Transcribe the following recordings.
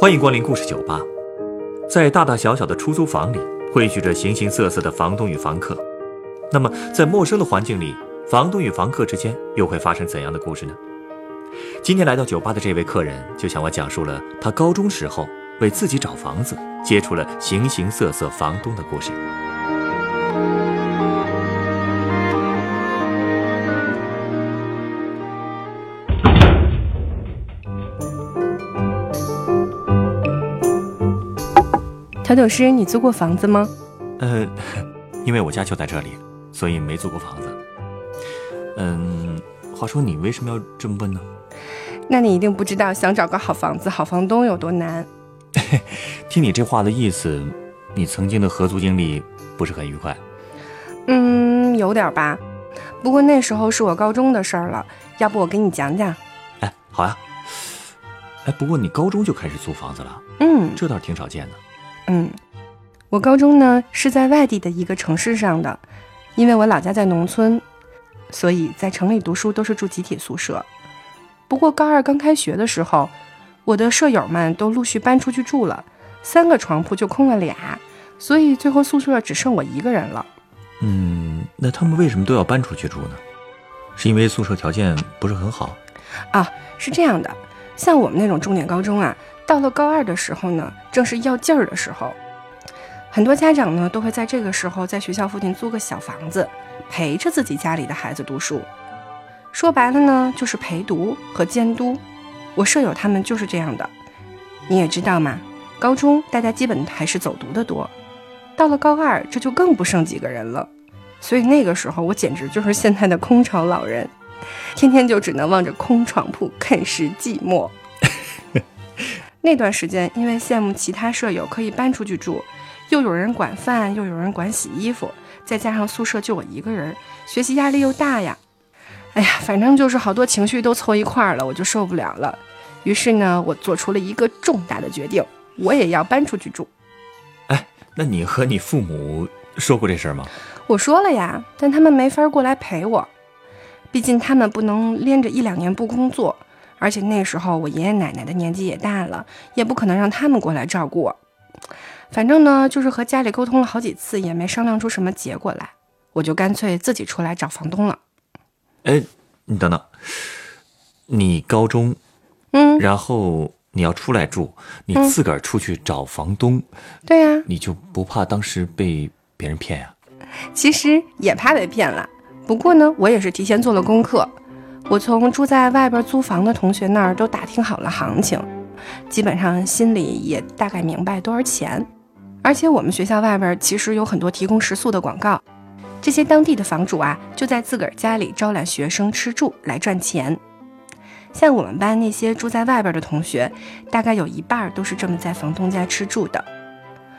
欢迎光临故事酒吧。在大大小小的出租房里，汇聚着形形色色的房东与房客。那么，在陌生的环境里，房东与房客之间又会发生怎样的故事呢？今天来到酒吧的这位客人，就向我讲述了他高中时候为自己找房子，接触了形形色色房东的故事。调酒师，你租过房子吗？呃，因为我家就在这里，所以没租过房子。嗯，话说你为什么要这么问呢？那你一定不知道想找个好房子、好房东有多难。听你这话的意思，你曾经的合租经历不是很愉快？嗯，有点吧。不过那时候是我高中的事儿了，要不我给你讲讲？哎，好呀。哎，不过你高中就开始租房子了？嗯，这倒是挺少见的。嗯，我高中呢是在外地的一个城市上的，因为我老家在农村，所以在城里读书都是住集体宿舍。不过高二刚开学的时候，我的舍友们都陆续搬出去住了，三个床铺就空了俩，所以最后宿舍只剩我一个人了。嗯，那他们为什么都要搬出去住呢？是因为宿舍条件不是很好？啊，是这样的，像我们那种重点高中啊。到了高二的时候呢，正是要劲儿的时候，很多家长呢都会在这个时候在学校附近租个小房子，陪着自己家里的孩子读书。说白了呢，就是陪读和监督。我舍友他们就是这样的。你也知道嘛，高中大家基本还是走读的多，到了高二这就更不剩几个人了。所以那个时候我简直就是现在的空巢老人，天天就只能望着空床铺啃食寂寞。那段时间，因为羡慕其他舍友可以搬出去住，又有人管饭，又有人管洗衣服，再加上宿舍就我一个人，学习压力又大呀。哎呀，反正就是好多情绪都凑一块儿了，我就受不了了。于是呢，我做出了一个重大的决定，我也要搬出去住。哎，那你和你父母说过这事儿吗？我说了呀，但他们没法过来陪我，毕竟他们不能连着一两年不工作。而且那时候我爷爷奶奶的年纪也大了，也不可能让他们过来照顾我。反正呢，就是和家里沟通了好几次，也没商量出什么结果来，我就干脆自己出来找房东了。哎，你等等，你高中，嗯，然后你要出来住，你自个儿出去找房东，对呀，你就不怕当时被别人骗呀？其实也怕被骗了，不过呢，我也是提前做了功课。我从住在外边租房的同学那儿都打听好了行情，基本上心里也大概明白多少钱。而且我们学校外边其实有很多提供食宿的广告，这些当地的房主啊就在自个儿家里招揽学生吃住来赚钱。像我们班那些住在外边的同学，大概有一半都是这么在房东家吃住的。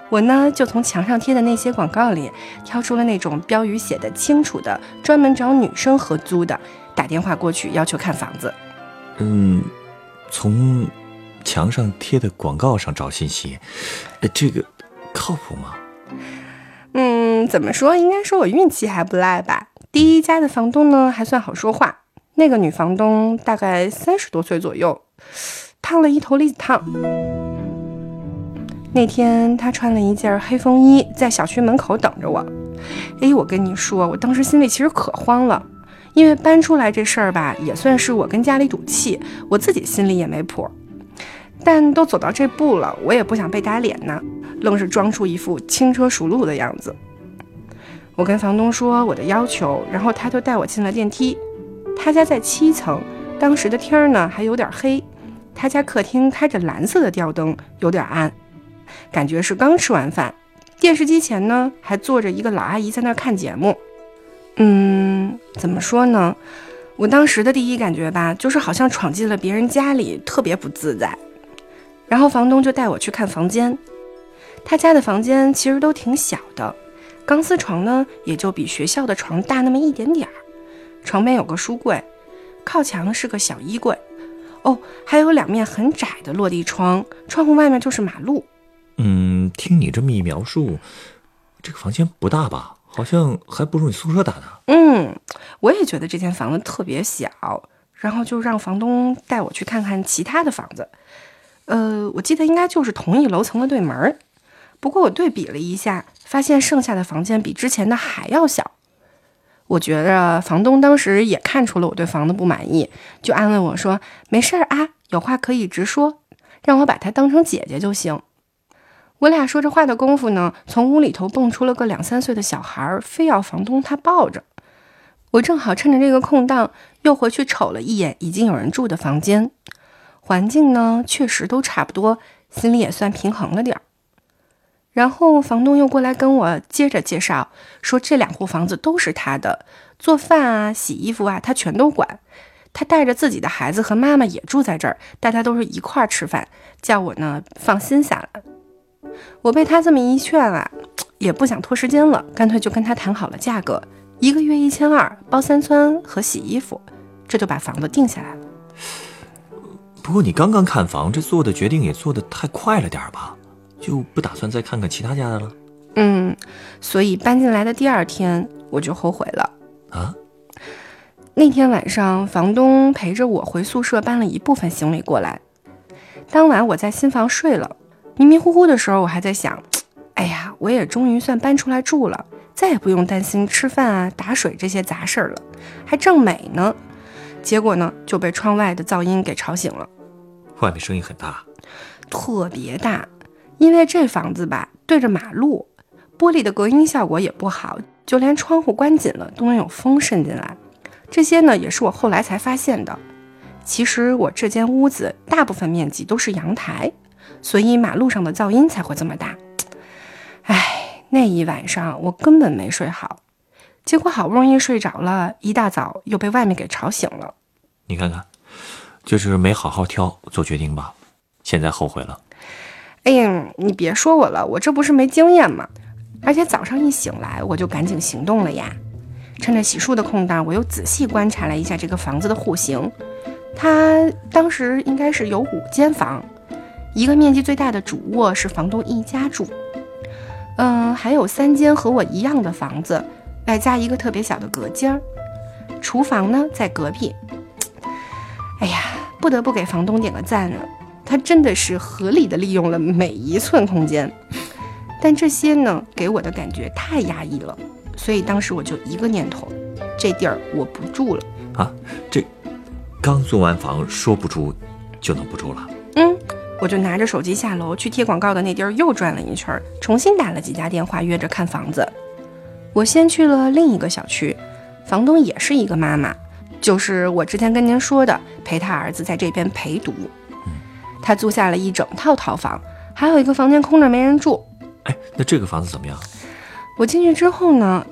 我呢就从墙上贴的那些广告里挑出了那种标语写的清楚的，专门找女生合租的。打电话过去要求看房子，嗯，从墙上贴的广告上找信息，这个靠谱吗？嗯，怎么说？应该说我运气还不赖吧。第一家的房东呢还算好说话，那个女房东大概三十多岁左右，烫了一头栗子烫。那天她穿了一件黑风衣，在小区门口等着我。哎，我跟你说，我当时心里其实可慌了。因为搬出来这事儿吧，也算是我跟家里赌气，我自己心里也没谱。但都走到这步了，我也不想被打脸呢，愣是装出一副轻车熟路的样子。我跟房东说我的要求，然后他就带我进了电梯。他家在七层，当时的天儿呢还有点黑，他家客厅开着蓝色的吊灯，有点暗，感觉是刚吃完饭。电视机前呢还坐着一个老阿姨在那看节目。嗯，嗯怎么说呢？我当时的第一感觉吧，就是好像闯进了别人家里，特别不自在。然后房东就带我去看房间，他家的房间其实都挺小的，钢丝床呢也就比学校的床大那么一点点儿，床边有个书柜，靠墙是个小衣柜，哦，还有两面很窄的落地窗，窗户外面就是马路。嗯，听你这么一描述，这个房间不大吧？好像还不如你宿舍大呢。嗯，我也觉得这间房子特别小，然后就让房东带我去看看其他的房子。呃，我记得应该就是同一楼层的对门儿。不过我对比了一下，发现剩下的房间比之前的还要小。我觉着房东当时也看出了我对房子不满意，就安慰我说：“没事儿啊，有话可以直说，让我把她当成姐姐就行。”我俩说着话的功夫呢，从屋里头蹦出了个两三岁的小孩，非要房东他抱着。我正好趁着这个空档，又回去瞅了一眼已经有人住的房间，环境呢确实都差不多，心里也算平衡了点儿。然后房东又过来跟我接着介绍，说这两户房子都是他的，做饭啊、洗衣服啊，他全都管。他带着自己的孩子和妈妈也住在这儿，大家都是一块儿吃饭，叫我呢放心下来。我被他这么一劝啊，也不想拖时间了，干脆就跟他谈好了价格，一个月一千二，包三餐和洗衣服，这就把房子定下来了。不过你刚刚看房，这做的决定也做的太快了点吧？就不打算再看看其他家的了？嗯，所以搬进来的第二天我就后悔了啊。那天晚上，房东陪着我回宿舍搬了一部分行李过来。当晚我在新房睡了。迷迷糊糊的时候，我还在想，哎呀，我也终于算搬出来住了，再也不用担心吃饭啊、打水这些杂事儿了，还正美呢。结果呢，就被窗外的噪音给吵醒了。外面声音很大，特别大，因为这房子吧对着马路，玻璃的隔音效果也不好，就连窗户关紧了都能有风渗进来。这些呢，也是我后来才发现的。其实我这间屋子大部分面积都是阳台。所以马路上的噪音才会这么大。唉，那一晚上我根本没睡好，结果好不容易睡着了，一大早又被外面给吵醒了。你看看，就是没好好挑做决定吧，现在后悔了。哎呀，你别说我了，我这不是没经验吗？而且早上一醒来我就赶紧行动了呀。趁着洗漱的空档，我又仔细观察了一下这个房子的户型，它当时应该是有五间房。一个面积最大的主卧是房东一家住，嗯，还有三间和我一样的房子，外加一个特别小的隔间儿。厨房呢在隔壁。哎呀，不得不给房东点个赞呢，他真的是合理的利用了每一寸空间。但这些呢，给我的感觉太压抑了，所以当时我就一个念头，这地儿我不住了啊！这刚租完房，说不住就能不住了？嗯。我就拿着手机下楼去贴广告的那地儿又转了一圈，重新打了几家电话约着看房子。我先去了另一个小区，房东也是一个妈妈，就是我之前跟您说的陪她儿子在这边陪读。她租下了一整套套房，还有一个房间空着没人住。哎，那这个房子怎么样？我进去之后呢，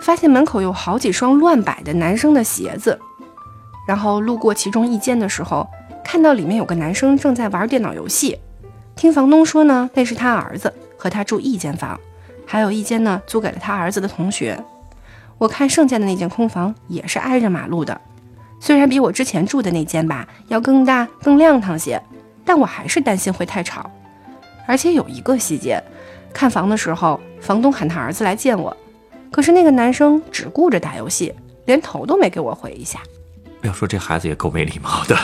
发现门口有好几双乱摆的男生的鞋子，然后路过其中一间的时候。看到里面有个男生正在玩电脑游戏，听房东说呢，那是他儿子和他住一间房，还有一间呢租给了他儿子的同学。我看剩下的那间空房也是挨着马路的，虽然比我之前住的那间吧要更大更亮堂些，但我还是担心会太吵。而且有一个细节，看房的时候，房东喊他儿子来见我，可是那个男生只顾着打游戏，连头都没给我回一下。要说这孩子也够没礼貌的，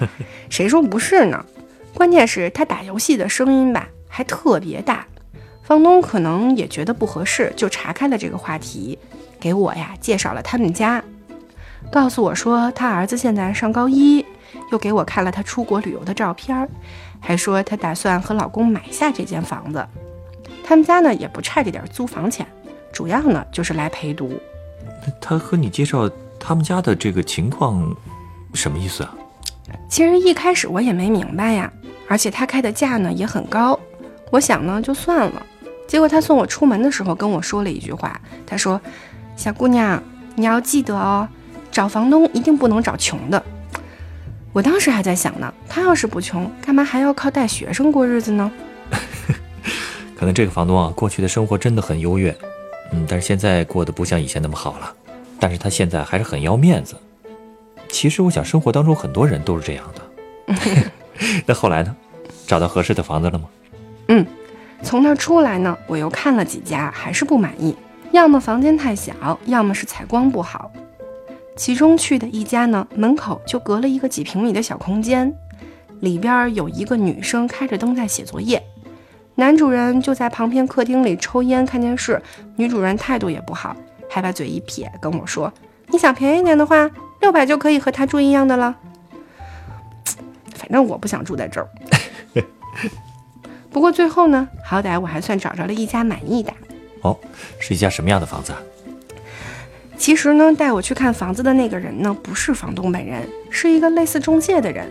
谁说不是呢？关键是他打游戏的声音吧，还特别大。房东可能也觉得不合适，就岔开了这个话题，给我呀介绍了他们家，告诉我说他儿子现在上高一，又给我看了他出国旅游的照片，还说他打算和老公买下这间房子。他们家呢也不差这点租房钱，主要呢就是来陪读。他和你介绍。他们家的这个情况，什么意思啊？其实一开始我也没明白呀，而且他开的价呢也很高，我想呢就算了。结果他送我出门的时候跟我说了一句话，他说：“小姑娘，你要记得哦，找房东一定不能找穷的。”我当时还在想呢，他要是不穷，干嘛还要靠带学生过日子呢？可能这个房东啊，过去的生活真的很优越，嗯，但是现在过得不像以前那么好了。但是他现在还是很要面子。其实我想，生活当中很多人都是这样的。那后来呢？找到合适的房子了吗？嗯，从那儿出来呢，我又看了几家，还是不满意。要么房间太小，要么是采光不好。其中去的一家呢，门口就隔了一个几平米的小空间，里边有一个女生开着灯在写作业，男主人就在旁边客厅里抽烟看电视。女主人态度也不好，还把嘴一撇跟我说：“你想便宜点的话，六百就可以和他住一样的了。”反正我不想住在这儿。不过最后呢，好歹我还算找着了一家满意的。哦，是一家什么样的房子？其实呢，带我去看房子的那个人呢，不是房东本人，是一个类似中介的人。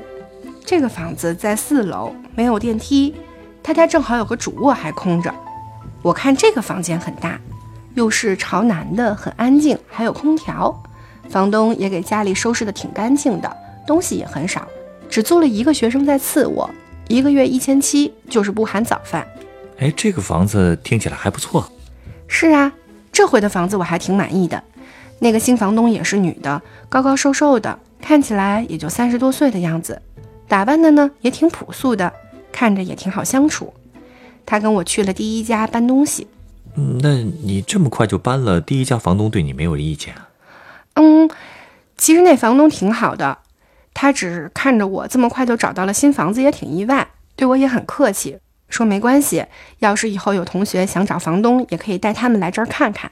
这个房子在四楼，没有电梯，他家正好有个主卧还空着。我看这个房间很大，又是朝南的，很安静，还有空调。房东也给家里收拾的挺干净的，东西也很少，只租了一个学生在次卧。一个月一千七，就是不含早饭。哎，这个房子听起来还不错。是啊，这回的房子我还挺满意的。那个新房东也是女的，高高瘦瘦的，看起来也就三十多岁的样子，打扮的呢也挺朴素的，看着也挺好相处。她跟我去了第一家搬东西。嗯，那你这么快就搬了？第一家房东对你没有意见啊？嗯，其实那房东挺好的。他只看着我这么快就找到了新房子，也挺意外，对我也很客气，说没关系，要是以后有同学想找房东，也可以带他们来这儿看看。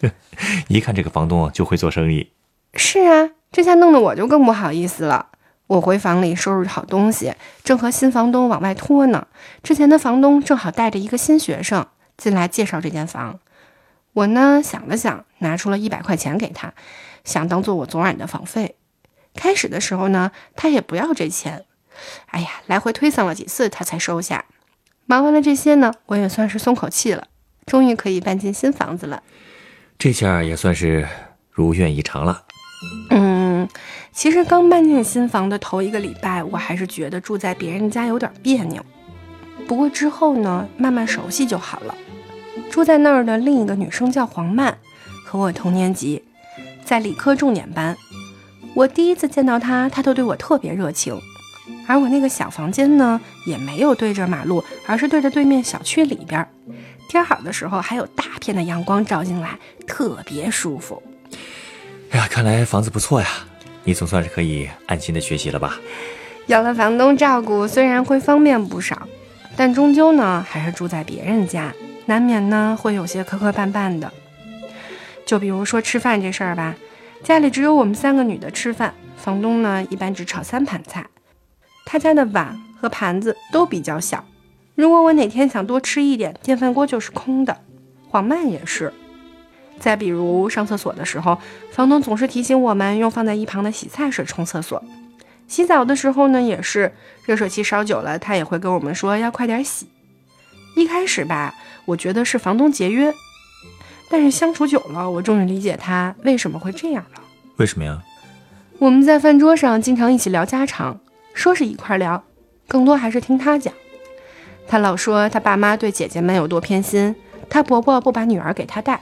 一看这个房东啊就会做生意。是啊，这下弄得我就更不好意思了。我回房里收拾好东西，正和新房东往外拖呢。之前的房东正好带着一个新学生进来介绍这间房，我呢想了想，拿出了一百块钱给他，想当做我昨晚的房费。开始的时候呢，他也不要这钱，哎呀，来回推搡了几次，他才收下。忙完了这些呢，我也算是松口气了，终于可以搬进新房子了。这下也算是如愿以偿了。嗯，其实刚搬进新房的头一个礼拜，我还是觉得住在别人家有点别扭。不过之后呢，慢慢熟悉就好了。住在那儿的另一个女生叫黄曼，和我同年级，在理科重点班。我第一次见到她，她都对我特别热情，而我那个小房间呢，也没有对着马路，而是对着对面小区里边。天好的时候，还有大片的阳光照进来，特别舒服。哎呀，看来房子不错呀，你总算是可以安心的学习了吧？有了房东照顾，虽然会方便不少，但终究呢，还是住在别人家，难免呢会有些磕磕绊绊的。就比如说吃饭这事儿吧。家里只有我们三个女的吃饭，房东呢一般只炒三盘菜，他家的碗和盘子都比较小。如果我哪天想多吃一点，电饭锅就是空的。黄曼也是。再比如上厕所的时候，房东总是提醒我们用放在一旁的洗菜水冲厕所。洗澡的时候呢，也是热水器烧久了，他也会跟我们说要快点洗。一开始吧，我觉得是房东节约。但是相处久了，我终于理解他为什么会这样了。为什么呀？我们在饭桌上经常一起聊家常，说是一块聊，更多还是听他讲。他老说他爸妈对姐姐们有多偏心，他婆婆不把女儿给他带，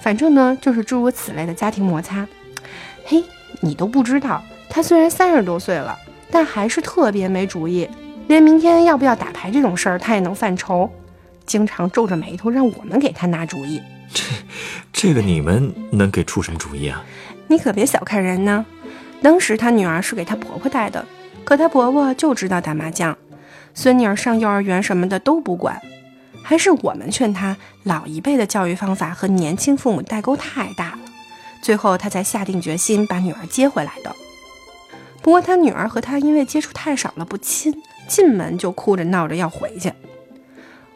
反正呢就是诸如此类的家庭摩擦。嘿，你都不知道，他虽然三十多岁了，但还是特别没主意，连明天要不要打牌这种事儿他也能犯愁，经常皱着眉头让我们给他拿主意。这，这个你们能给出什么主意啊？你可别小看人呢。当时他女儿是给他婆婆带的，可他婆婆就知道打麻将，孙女儿上幼儿园什么的都不管。还是我们劝他，老一辈的教育方法和年轻父母代沟太大了。最后他才下定决心把女儿接回来的。不过她女儿和她因为接触太少了不亲，进门就哭着闹着要回去。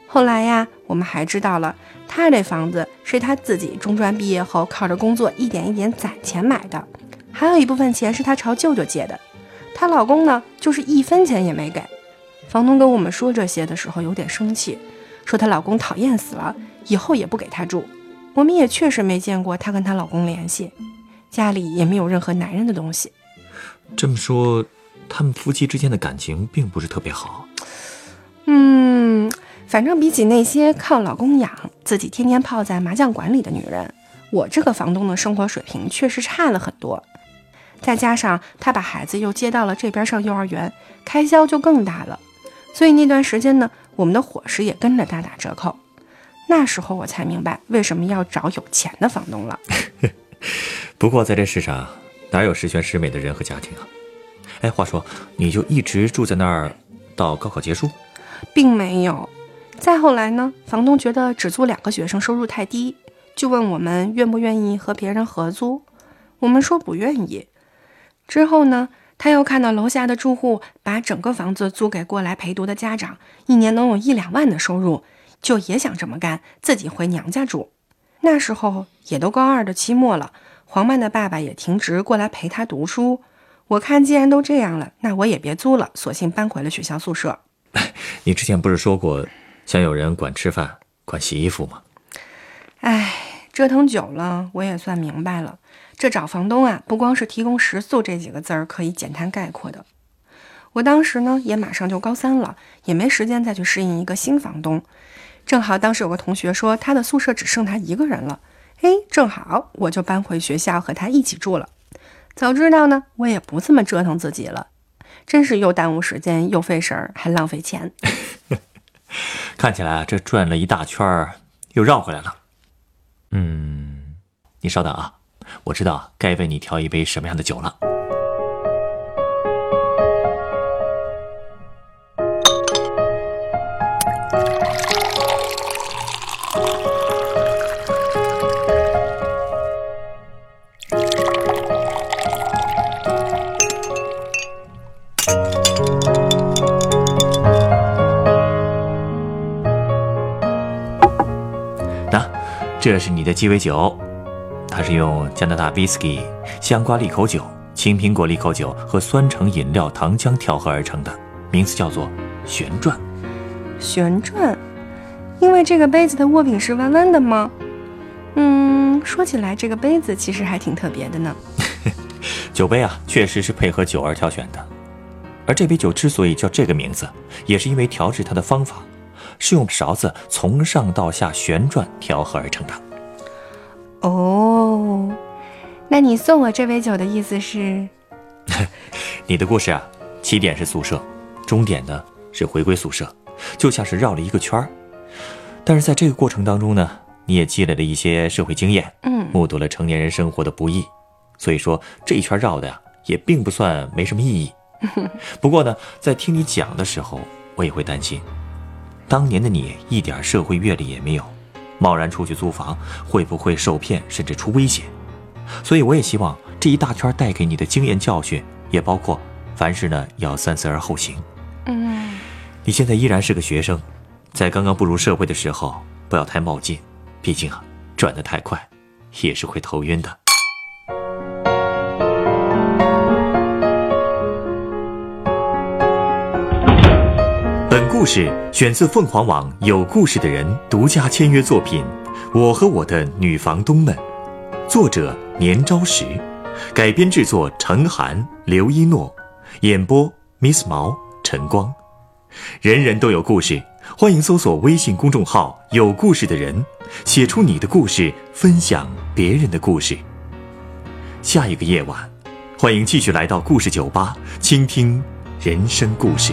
后来呀，我们还知道了，她这房子是她自己中专毕业后靠着工作一点一点攒钱买的，还有一部分钱是她朝舅舅借的。她老公呢，就是一分钱也没给。房东跟我们说这些的时候有点生气，说她老公讨厌死了，以后也不给她住。我们也确实没见过她跟她老公联系，家里也没有任何男人的东西。这么说，他们夫妻之间的感情并不是特别好。嗯。反正比起那些靠老公养、自己天天泡在麻将馆里的女人，我这个房东的生活水平确实差了很多。再加上他把孩子又接到了这边上幼儿园，开销就更大了。所以那段时间呢，我们的伙食也跟着大打折扣。那时候我才明白为什么要找有钱的房东了。不过在这世上，哪有十全十美的人和家庭啊？哎，话说，你就一直住在那儿，到高考结束？并没有。再后来呢，房东觉得只租两个学生收入太低，就问我们愿不愿意和别人合租。我们说不愿意。之后呢，他又看到楼下的住户把整个房子租给过来陪读的家长，一年能有一两万的收入，就也想这么干，自己回娘家住。那时候也都高二的期末了，黄曼的爸爸也停职过来陪她读书。我看既然都这样了，那我也别租了，索性搬回了学校宿舍。你之前不是说过，想有人管吃饭、管洗衣服吗？唉，折腾久了，我也算明白了，这找房东啊，不光是提供食宿这几个字儿可以简单概括的。我当时呢，也马上就高三了，也没时间再去适应一个新房东。正好当时有个同学说他的宿舍只剩他一个人了，嘿，正好我就搬回学校和他一起住了。早知道呢，我也不这么折腾自己了，真是又耽误时间，又费事儿，还浪费钱。看起来这转了一大圈儿，又绕回来了。嗯，你稍等啊，我知道该为你调一杯什么样的酒了。这是你的鸡尾酒，它是用加拿大 whisky、香瓜利口酒、青苹果利口酒和酸橙饮料糖浆调和而成的，名字叫做旋转。旋转，因为这个杯子的握柄是弯弯的吗？嗯，说起来这个杯子其实还挺特别的呢。酒杯啊，确实是配合酒而挑选的，而这杯酒之所以叫这个名字，也是因为调制它的方法。是用勺子从上到下旋转调和而成的。哦，那你送我这杯酒的意思是？你的故事啊，起点是宿舍，终点呢是回归宿舍，就像是绕了一个圈儿。但是在这个过程当中呢，你也积累了一些社会经验，嗯，目睹了成年人生活的不易，所以说这一圈绕的呀，也并不算没什么意义。不过呢，在听你讲的时候，我也会担心。当年的你一点社会阅历也没有，贸然出去租房会不会受骗甚至出危险？所以我也希望这一大圈带给你的经验教训，也包括凡事呢要三思而后行。嗯，你现在依然是个学生，在刚刚步入社会的时候不要太冒进，毕竟啊转得太快也是会头晕的。故事选自凤凰网有故事的人独家签约作品《我和我的女房东们》，作者年朝时，改编制作陈寒、刘一诺，演播 Miss 毛、陈光。人人都有故事，欢迎搜索微信公众号“有故事的人”，写出你的故事，分享别人的故事。下一个夜晚，欢迎继续来到故事酒吧，倾听人生故事。